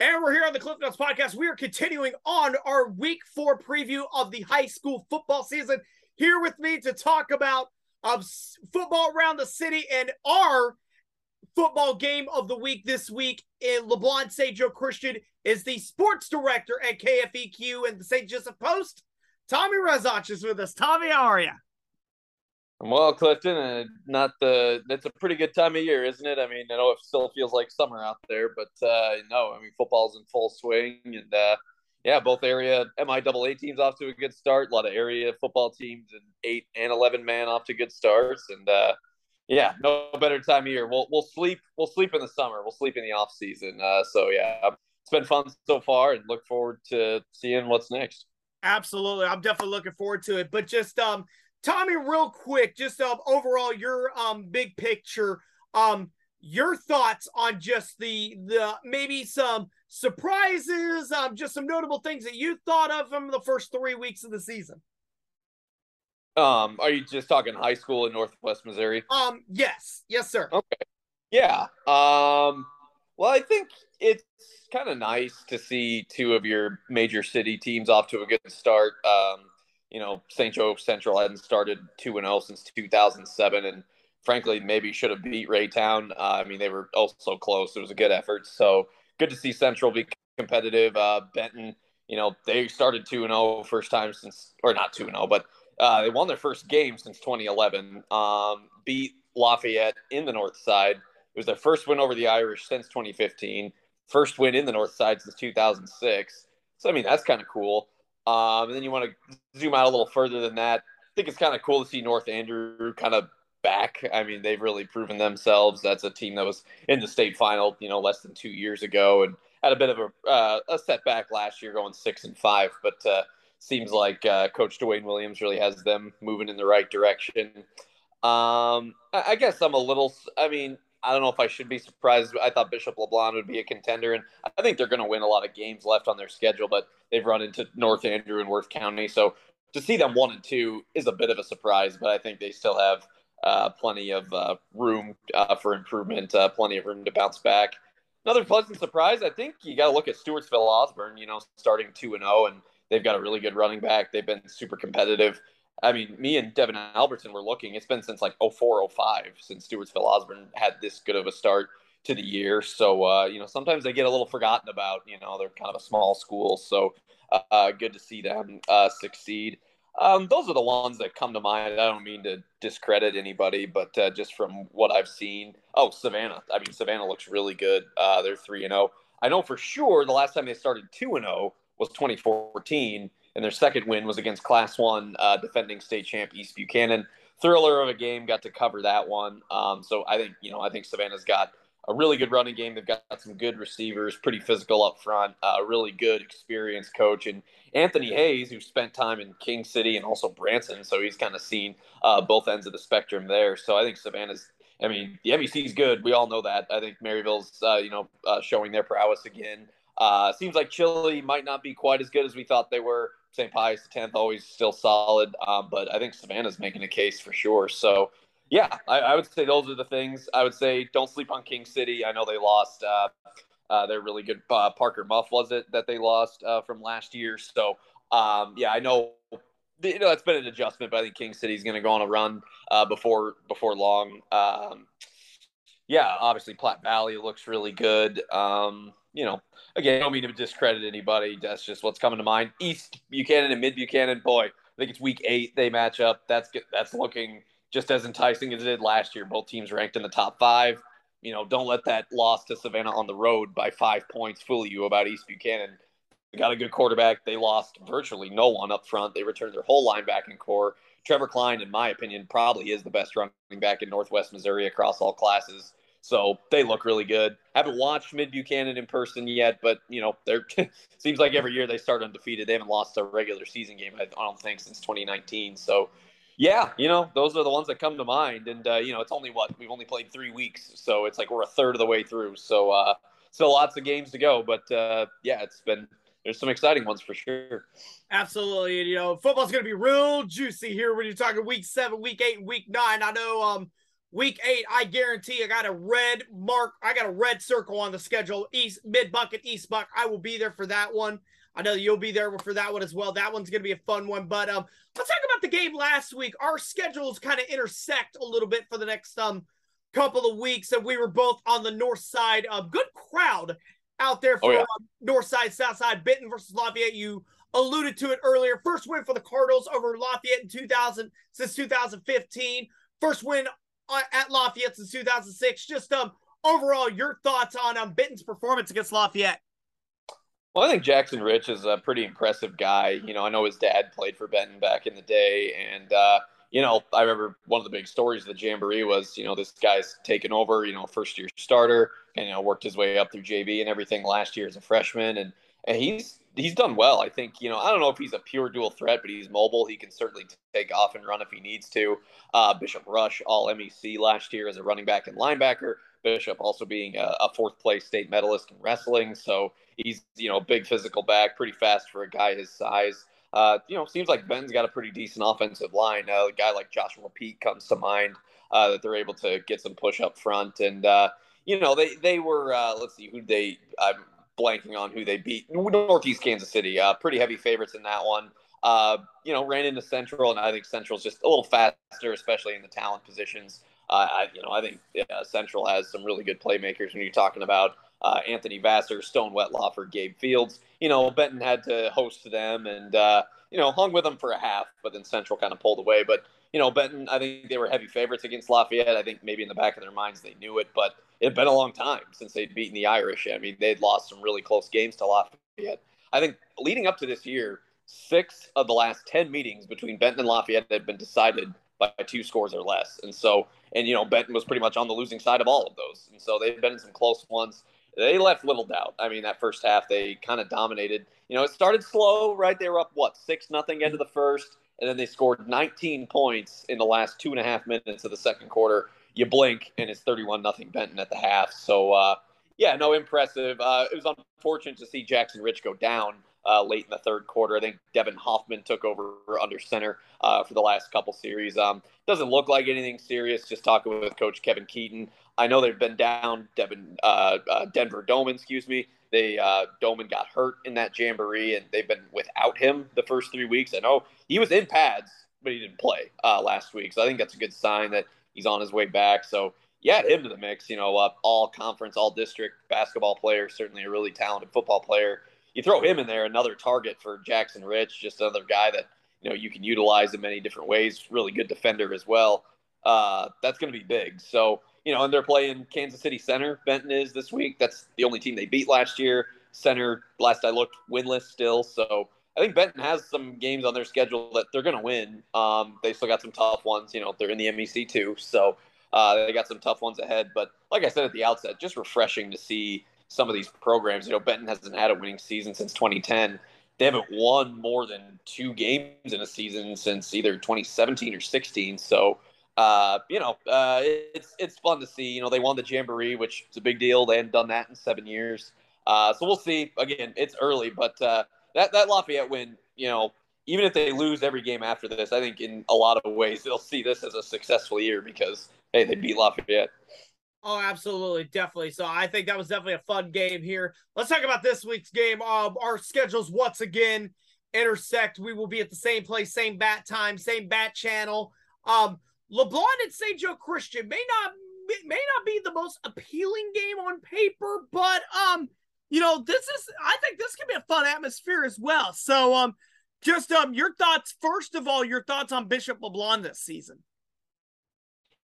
And we're here on the Cliff Notes podcast. We are continuing on our week four preview of the high school football season. Here with me to talk about um, football around the city and our football game of the week this week in LeBlond St. Joe Christian is the sports director at KFEQ and the St. Joseph Post. Tommy Rezac is with us. Tommy, how are you? Well, Clifton, uh, not the. It's a pretty good time of year, isn't it? I mean, I know it still feels like summer out there, but uh, no, I mean, football's in full swing, and uh, yeah, both area MIAA teams off to a good start. A lot of area football teams and eight and eleven man off to good starts, and uh, yeah, no better time of year. We'll we'll sleep. We'll sleep in the summer. We'll sleep in the off season. Uh, so yeah, it's been fun so far, and look forward to seeing what's next. Absolutely, I'm definitely looking forward to it. But just um Tommy, real quick, just um, overall your um big picture, um, your thoughts on just the the maybe some surprises, um, just some notable things that you thought of from the first three weeks of the season. Um, are you just talking high school in Northwest Missouri? Um, yes, yes, sir. Okay, yeah. Um, well, I think it's kind of nice to see two of your major city teams off to a good start. Um, you know, St. Joe Central hadn't started 2 and 0 since 2007 and frankly maybe should have beat Raytown. Uh, I mean, they were also close. It was a good effort. So, good to see Central be competitive. Uh, Benton, you know, they started 2 and 0 first time since or not 2 and 0, but uh, they won their first game since 2011. Um, beat Lafayette in the north side. It was their first win over the Irish since 2015. First win in the north side since 2006. So I mean, that's kind of cool. Um, and then you want to zoom out a little further than that. I think it's kind of cool to see North Andrew kind of back. I mean, they've really proven themselves. That's a team that was in the state final, you know, less than two years ago, and had a bit of a uh, a setback last year, going six and five. But uh, seems like uh, Coach Dwayne Williams really has them moving in the right direction. Um, I, I guess I'm a little. I mean, I don't know if I should be surprised. I thought Bishop LeBlond would be a contender, and I think they're going to win a lot of games left on their schedule. But they've run into North Andrew and Worth County, so to see them one and two is a bit of a surprise. But I think they still have uh, plenty of uh, room uh, for improvement, uh, plenty of room to bounce back. Another pleasant surprise, I think you got to look at Stewartsville Osborne. You know, starting two and zero, oh, and they've got a really good running back. They've been super competitive. I mean, me and Devin Albertson were looking. It's been since like 04, 05 since Stewartsville Osborne had this good of a start to the year. So, uh, you know, sometimes they get a little forgotten about. You know, they're kind of a small school. So, uh, good to see them uh, succeed. Um, those are the ones that come to mind. I don't mean to discredit anybody, but uh, just from what I've seen. Oh, Savannah. I mean, Savannah looks really good. Uh, they're 3 and 0. I know for sure the last time they started 2 and 0 was 2014 and their second win was against Class One uh, defending state champ East Buchanan. Thriller of a game, got to cover that one. Um, so I think you know I think Savannah's got a really good running game. They've got some good receivers, pretty physical up front, a uh, really good experienced coach, and Anthony Hayes, who spent time in King City and also Branson, so he's kind of seen uh, both ends of the spectrum there. So I think Savannah's. I mean, the MEC is good. We all know that. I think Maryville's, uh, you know, uh, showing their prowess again. Uh, seems like Chile might not be quite as good as we thought they were. St. Pius the tenth always still solid, um, but I think Savannah's making a case for sure. So yeah, I, I, would say those are the things. I would say don't sleep on King City. I know they lost. Uh, uh, they're really good. Uh, Parker Muff was it that they lost uh, from last year. So um, yeah, I know. You know, that's been an adjustment, but I think King City's going to go on a run uh, before before long. Um, yeah, obviously Platte Valley looks really good. Um, you know, again, I don't mean to discredit anybody. That's just what's coming to mind. East Buchanan and Mid Buchanan, boy, I think it's week eight they match up. That's good. that's looking just as enticing as it did last year. Both teams ranked in the top five. You know, don't let that loss to Savannah on the road by five points fool you about East Buchanan. They got a good quarterback. They lost virtually no one up front. They returned their whole linebacking core. Trevor Klein, in my opinion, probably is the best running back in Northwest Missouri across all classes. So they look really good. Haven't watched Mid Buchanan in person yet, but you know, they're seems like every year they start undefeated. They haven't lost a regular season game, I don't think, since 2019. So yeah, you know, those are the ones that come to mind. And uh, you know, it's only what we've only played three weeks, so it's like we're a third of the way through. So uh, still lots of games to go, but uh, yeah, it's been there's some exciting ones for sure. Absolutely, you know, football's going to be real juicy here when you're talking week seven, week eight, week nine. I know um week eight, I guarantee I got a red mark. I got a red circle on the schedule. East mid bucket, East Buck. I will be there for that one. I know you'll be there for that one as well. That one's going to be a fun one. But um, let's talk about the game last week. Our schedules kind of intersect a little bit for the next um couple of weeks, and we were both on the north side. Um, good crowd out there for oh, yeah. um, north side, south side. Benton versus Lafayette. You alluded to it earlier. First win for the Cardinals over Lafayette in 2000 since 2015. First win at Lafayette since 2006. Just um overall, your thoughts on um Benton's performance against Lafayette? Well, I think Jackson Rich is a pretty impressive guy. You know, I know his dad played for Benton back in the day, and uh, you know, I remember one of the big stories of the Jamboree was, you know, this guy's taken over, you know, first year starter, and you know, worked his way up through JV and everything last year as a freshman, and and he's he's done well. I think you know I don't know if he's a pure dual threat, but he's mobile. He can certainly take off and run if he needs to. Uh, Bishop Rush, all MEC last year as a running back and linebacker. Bishop also being a, a, fourth place state medalist in wrestling, so he's you know big physical back, pretty fast for a guy his size. Uh, you know, seems like Ben's got a pretty decent offensive line. Uh, a guy like Joshua Pete comes to mind uh, that they're able to get some push up front, and uh, you know they they were uh, let's see who they I'm blanking on who they beat Northeast Kansas City. Uh, pretty heavy favorites in that one. Uh, you know, ran into Central, and I think Central's just a little faster, especially in the talent positions. Uh, I, you know, I think Central has some really good playmakers when you're talking about uh, Anthony Vassar, Stone Wetlaufer, Gabe Fields. You know, Benton had to host them and, uh, you know, hung with them for a half, but then Central kind of pulled away. But, you know, Benton, I think they were heavy favorites against Lafayette. I think maybe in the back of their minds they knew it, but it had been a long time since they'd beaten the Irish. I mean, they'd lost some really close games to Lafayette. I think leading up to this year, six of the last 10 meetings between Benton and Lafayette had been decided by two scores or less. And so, and, you know, Benton was pretty much on the losing side of all of those. And so they've been in some close ones. They left little doubt. I mean, that first half, they kind of dominated. You know, it started slow, right? They were up, what, 6 nothing into the first. And then they scored 19 points in the last two and a half minutes of the second quarter. You blink, and it's 31 nothing Benton at the half. So, uh, yeah, no, impressive. Uh, it was unfortunate to see Jackson Rich go down uh, late in the third quarter. I think Devin Hoffman took over under center uh, for the last couple series. Um, doesn't look like anything serious. Just talking with Coach Kevin Keaton, I know they've been down. Devin uh, uh, Denver Doman, excuse me. They uh, Doman got hurt in that jamboree, and they've been without him the first three weeks. I know he was in pads, but he didn't play uh, last week, so I think that's a good sign that he's on his way back. So yeah, him to the mix. You know, uh, all conference, all district basketball player, certainly a really talented football player you throw him in there, another target for Jackson Rich, just another guy that you know you can utilize in many different ways. Really good defender as well. Uh, that's going to be big. So you know, and they're playing Kansas City Center. Benton is this week. That's the only team they beat last year. Center, last I looked, winless still. So I think Benton has some games on their schedule that they're going to win. Um, they still got some tough ones. You know, they're in the MEC too, so uh, they got some tough ones ahead. But like I said at the outset, just refreshing to see some of these programs. You know, Benton hasn't had a winning season since 2010. They haven't won more than two games in a season since either 2017 or 16. So, uh, you know, uh, it's it's fun to see. You know, they won the Jamboree, which is a big deal. They hadn't done that in seven years. Uh, so we'll see. Again, it's early, but uh, that that Lafayette win, you know, even if they lose every game after this, I think in a lot of ways they'll see this as a successful year because hey, they beat Lafayette. Oh, absolutely, definitely. So I think that was definitely a fun game here. Let's talk about this week's game. Um, our schedules once again intersect. We will be at the same place, same bat time, same bat channel. Um, LeBlond and St. Joe Christian may not may not be the most appealing game on paper, but um, you know, this is I think this can be a fun atmosphere as well. So um, just um, your thoughts first of all, your thoughts on Bishop LeBlond this season.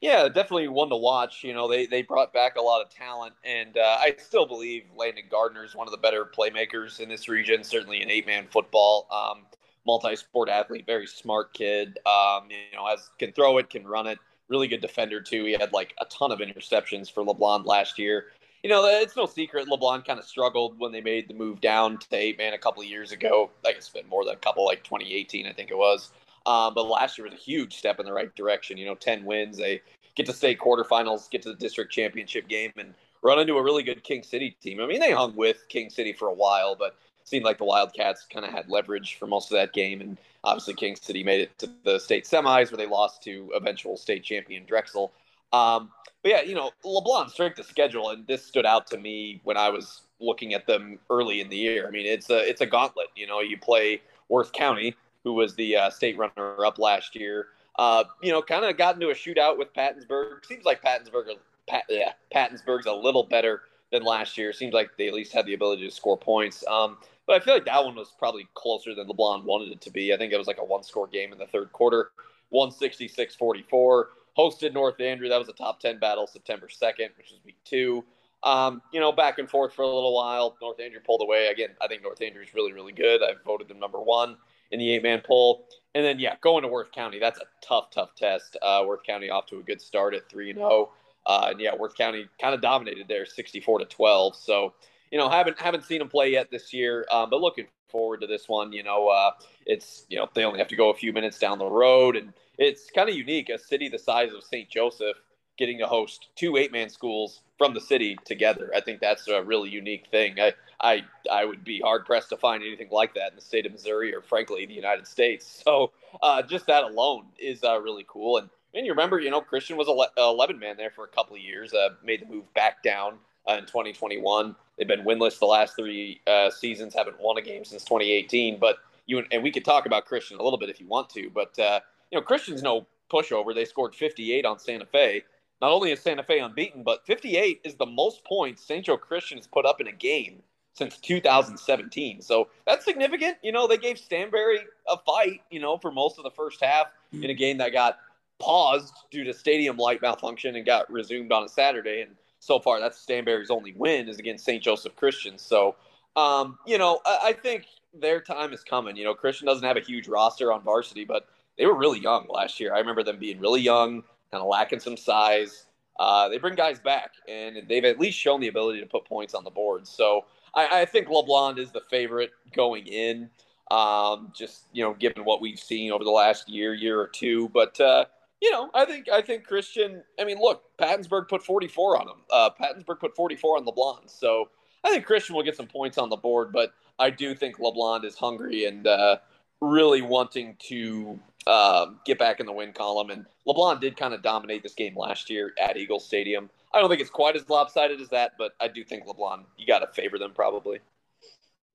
Yeah, definitely one to watch. You know, they they brought back a lot of talent, and uh, I still believe Landon Gardner is one of the better playmakers in this region. Certainly in eight man football, um, multi sport athlete, very smart kid. Um, you know, can throw it, can run it. Really good defender too. He had like a ton of interceptions for LeBlond last year. You know, it's no secret LeBlond kind of struggled when they made the move down to eight man a couple of years ago. Like it's been more than a couple, like 2018, I think it was. Um, but last year was a huge step in the right direction. You know, 10 wins. They get to state quarterfinals, get to the district championship game, and run into a really good King City team. I mean, they hung with King City for a while, but seemed like the Wildcats kind of had leverage for most of that game. And obviously, King City made it to the state semis where they lost to eventual state champion Drexel. Um, but yeah, you know, LeBlond strength of schedule, and this stood out to me when I was looking at them early in the year. I mean, it's a it's a gauntlet. You know, you play Worth County, who was the uh, state runner up last year. Uh, you know, kind of got into a shootout with Pattonsburg. Seems like Pattonsburg, Pat, yeah, Pattonsburg's a little better than last year. Seems like they at least had the ability to score points. Um, but I feel like that one was probably closer than LeBlond wanted it to be. I think it was like a one score game in the third quarter, 166 44. Hosted North Andrew. That was a top 10 battle September 2nd, which was week two. Um, you know, back and forth for a little while. North Andrew pulled away. Again, I think North Andrew is really, really good. I voted them number one in the eight man poll. And then, yeah, going to Worth County, that's a tough, tough test. Uh, Worth County off to a good start at 3 0. Uh, and yeah, Worth County kind of dominated there, 64 to 12. So, you know, haven't haven't seen them play yet this year, um, but looking forward to this one. You know, uh, it's you know they only have to go a few minutes down the road, and it's kind of unique. A city the size of St. Joseph getting to host two eight man schools from the city together. I think that's a really unique thing. I, I, I would be hard pressed to find anything like that in the state of Missouri or, frankly, the United States. So uh, just that alone is uh, really cool. And and you remember, you know, Christian was a 11 man there for a couple of years. Uh, made the move back down uh, in 2021. They've been winless the last three uh, seasons. Haven't won a game since 2018. But you and we could talk about Christian a little bit if you want to. But uh, you know, Christian's no pushover. They scored 58 on Santa Fe. Not only is Santa Fe unbeaten, but 58 is the most points St. Joe Christian has put up in a game since 2017. So that's significant. You know, they gave Stanberry a fight, you know, for most of the first half in a game that got paused due to stadium light malfunction and got resumed on a Saturday. And so far, that's Stanberry's only win is against St. Joseph Christian. So, um, you know, I, I think their time is coming. You know, Christian doesn't have a huge roster on varsity, but they were really young last year. I remember them being really young, kind of lacking some size. Uh, they bring guys back, and they've at least shown the ability to put points on the board. So I, I think LeBlond is the favorite going in. Um, just you know, given what we've seen over the last year, year or two, but uh, you know, I think I think Christian. I mean, look, Pattonsburg put 44 on him. Uh, put 44 on LeBlond. So I think Christian will get some points on the board, but I do think LeBlond is hungry and uh, really wanting to um, get back in the win column. And LeBlond did kind of dominate this game last year at Eagle Stadium. I don't think it's quite as lopsided as that, but I do think LeBlond, you got to favor them probably.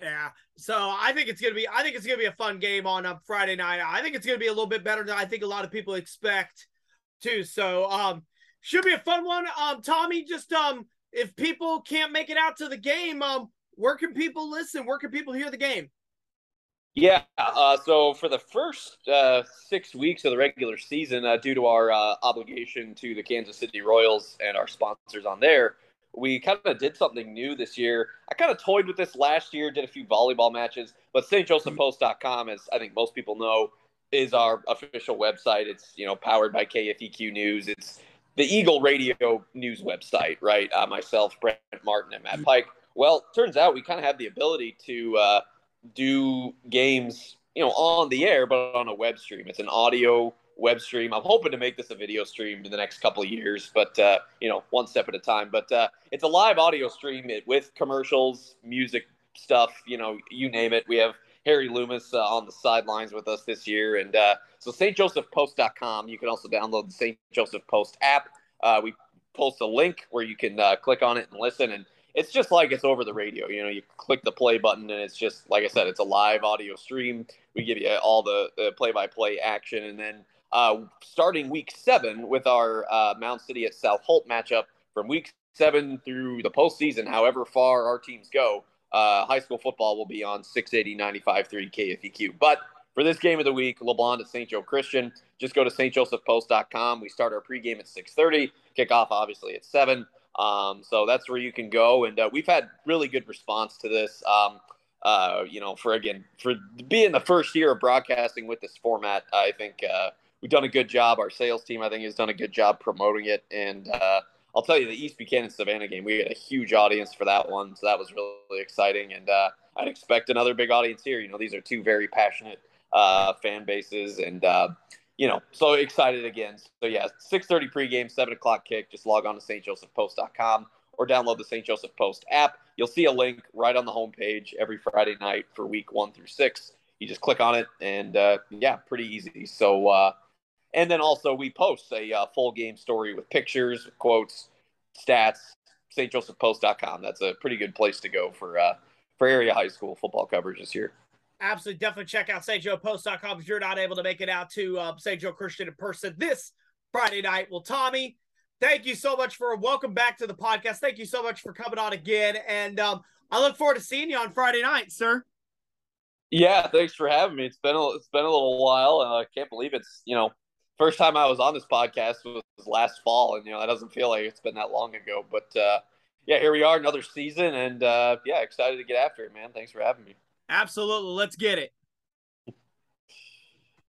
Yeah. So I think it's gonna be I think it's gonna be a fun game on um, Friday night. I think it's gonna be a little bit better than I think a lot of people expect too. So um should be a fun one. Um Tommy, just um if people can't make it out to the game, um where can people listen? Where can people hear the game? Yeah, uh, so for the first uh, six weeks of the regular season, uh, due to our uh, obligation to the Kansas City Royals and our sponsors on there, we kind of did something new this year. I kind of toyed with this last year, did a few volleyball matches, but stjosephpost.com, as I think most people know, is our official website. It's you know powered by KFEQ News. It's the Eagle Radio News website, right? Uh, myself, Brent Martin, and Matt Pike. Well, turns out we kind of have the ability to uh, do games, you know, on the air, but on a web stream. It's an audio web stream. I'm hoping to make this a video stream in the next couple of years, but uh, you know, one step at a time. But uh, it's a live audio stream with commercials, music stuff, you know, you name it. We have Harry Loomis uh, on the sidelines with us this year, and uh, so stjosephpost.com. You can also download the St. Joseph Post app. Uh, we post a link where you can uh, click on it and listen and it's just like it's over the radio. You know, you click the play button and it's just like I said, it's a live audio stream. We give you all the, the play-by-play action, and then uh, starting week seven with our uh, Mound City at South Holt matchup from week seven through the postseason, however far our teams go. Uh, high school football will be on 680 95.3 KFEQ. But for this game of the week, LeBlond at St. Joe Christian, just go to stjosephpost.com. We start our pregame at 6.30, kickoff obviously at 7. Um, so that's where you can go. And uh, we've had really good response to this. Um, uh, you know, for again, for being the first year of broadcasting with this format, I think uh, we've done a good job. Our sales team, I think, has done a good job promoting it. And uh, I'll tell you, the East Buchanan Savannah game, we had a huge audience for that one, so that was really exciting. And uh, I'd expect another big audience here. You know, these are two very passionate uh, fan bases, and uh, you know, so excited again. So yeah, six thirty pregame, seven o'clock kick. Just log on to stjosephpost.com or download the St. Joseph Post app. You'll see a link right on the homepage every Friday night for week one through six. You just click on it, and uh, yeah, pretty easy. So. Uh, and then also we post a uh, full game story with pictures, quotes, stats. StJosephPost.com. That's a pretty good place to go for uh, for area high school football coverage this year. Absolutely, definitely check out StJoePost.com if you're not able to make it out to uh, St. Joe Christian in person this Friday night. Well, Tommy, thank you so much for welcome back to the podcast. Thank you so much for coming on again, and um, I look forward to seeing you on Friday night, sir. Yeah, thanks for having me. It's been a, it's been a little while. Uh, I can't believe it's you know first time I was on this podcast was last fall, and you know that doesn't feel like it's been that long ago. But uh, yeah, here we are, another season, and uh, yeah, excited to get after it, man. Thanks for having me. Absolutely, let's get it.